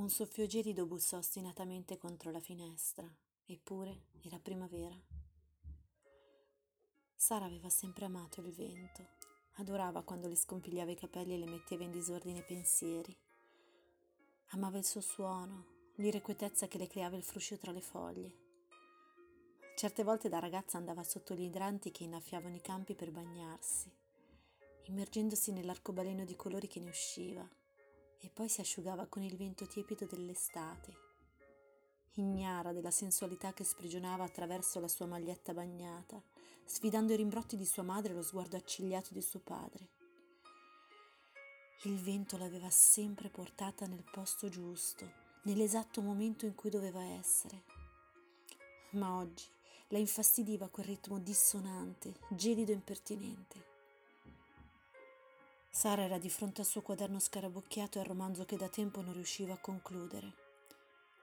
Un soffio gelido bussò ostinatamente contro la finestra, eppure era primavera. Sara aveva sempre amato il vento, adorava quando le scompigliava i capelli e le metteva in disordine i pensieri. Amava il suo suono, l'irrequietezza che le creava il fruscio tra le foglie. Certe volte da ragazza andava sotto gli idranti che innaffiavano i campi per bagnarsi, immergendosi nell'arcobaleno di colori che ne usciva e poi si asciugava con il vento tiepido dell'estate, ignara della sensualità che sprigionava attraverso la sua maglietta bagnata, sfidando i rimbrotti di sua madre e lo sguardo accigliato di suo padre. Il vento l'aveva sempre portata nel posto giusto, nell'esatto momento in cui doveva essere. Ma oggi la infastidiva quel ritmo dissonante, gelido e impertinente. Sara era di fronte al suo quaderno scarabocchiato e al romanzo che da tempo non riusciva a concludere.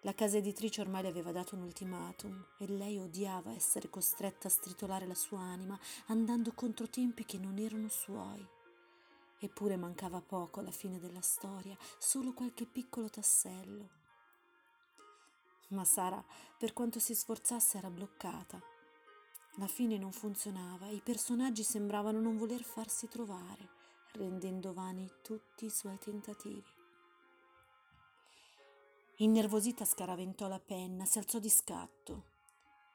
La casa editrice ormai le aveva dato un ultimatum e lei odiava essere costretta a stritolare la sua anima andando contro tempi che non erano suoi. Eppure mancava poco alla fine della storia, solo qualche piccolo tassello. Ma Sara, per quanto si sforzasse, era bloccata. La fine non funzionava i personaggi sembravano non voler farsi trovare rendendo vani tutti i suoi tentativi. Innervosita scaraventò la penna, si alzò di scatto.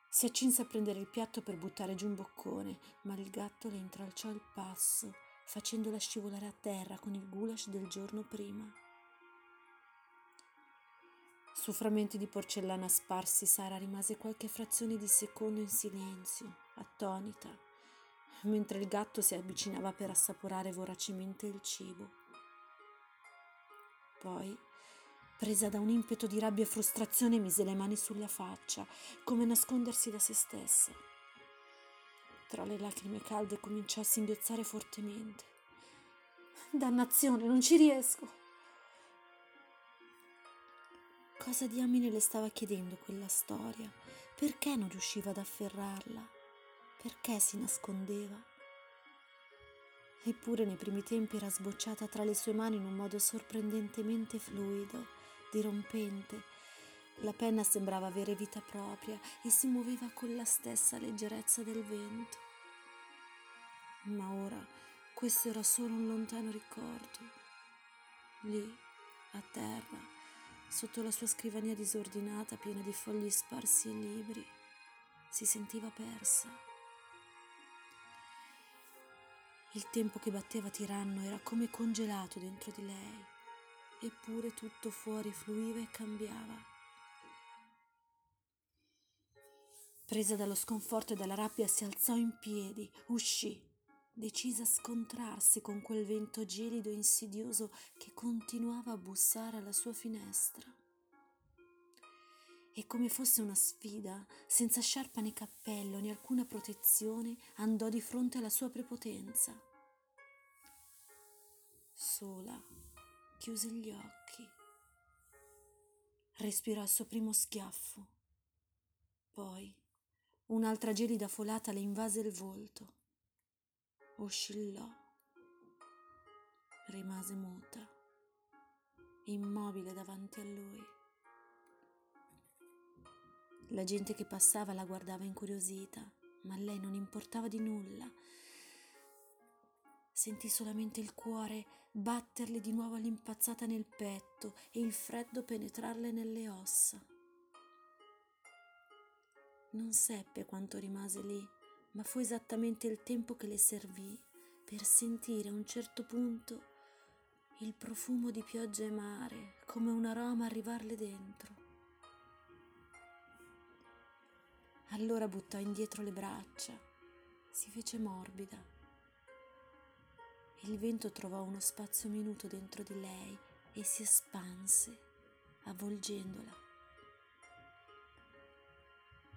Si accinse a prendere il piatto per buttare giù un boccone, ma il gatto le intralciò il passo, facendola scivolare a terra con il goulash del giorno prima. Su frammenti di porcellana sparsi, Sara rimase qualche frazione di secondo in silenzio, attonita mentre il gatto si avvicinava per assaporare voracemente il cibo. Poi, presa da un impeto di rabbia e frustrazione, mise le mani sulla faccia, come nascondersi da se stessa. Tra le lacrime calde cominciò a singhiozzare fortemente. Dannazione, non ci riesco! Cosa diamine le stava chiedendo quella storia? Perché non riusciva ad afferrarla? Perché si nascondeva? Eppure nei primi tempi era sbocciata tra le sue mani in un modo sorprendentemente fluido, dirompente. La penna sembrava avere vita propria e si muoveva con la stessa leggerezza del vento. Ma ora questo era solo un lontano ricordo. Lì, a terra, sotto la sua scrivania disordinata piena di fogli sparsi e libri, si sentiva persa. Il tempo che batteva tiranno era come congelato dentro di lei, eppure tutto fuori fluiva e cambiava. Presa dallo sconforto e dalla rabbia si alzò in piedi, uscì, decisa a scontrarsi con quel vento gelido e insidioso che continuava a bussare alla sua finestra. E come fosse una sfida, senza sciarpa né cappello né alcuna protezione, andò di fronte alla sua prepotenza. Sola, chiuse gli occhi. Respirò il suo primo schiaffo. Poi un'altra gelida folata le invase il volto. Oscillò. Rimase muta, immobile davanti a lui. La gente che passava la guardava incuriosita, ma a lei non importava di nulla. Sentì solamente il cuore batterle di nuovo all'impazzata nel petto e il freddo penetrarle nelle ossa. Non seppe quanto rimase lì, ma fu esattamente il tempo che le servì per sentire a un certo punto il profumo di pioggia e mare come un aroma arrivarle dentro. Allora buttò indietro le braccia, si fece morbida. Il vento trovò uno spazio minuto dentro di lei e si espanse, avvolgendola.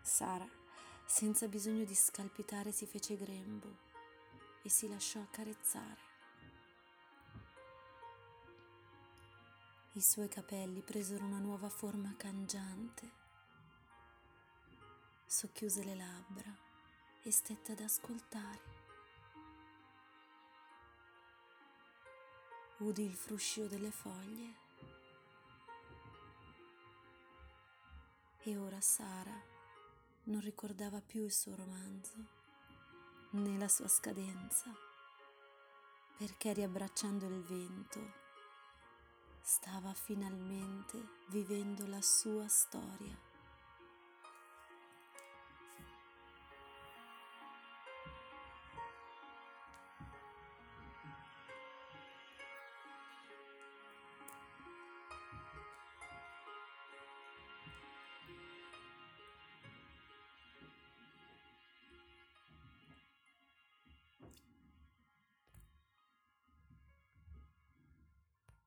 Sara, senza bisogno di scalpitare, si fece grembo e si lasciò accarezzare. I suoi capelli presero una nuova forma cangiante socchiuse le labbra e stette ad ascoltare. Udì il fruscio delle foglie E ora Sara non ricordava più il suo romanzo, né la sua scadenza, perché riabbracciando il vento stava finalmente vivendo la sua storia.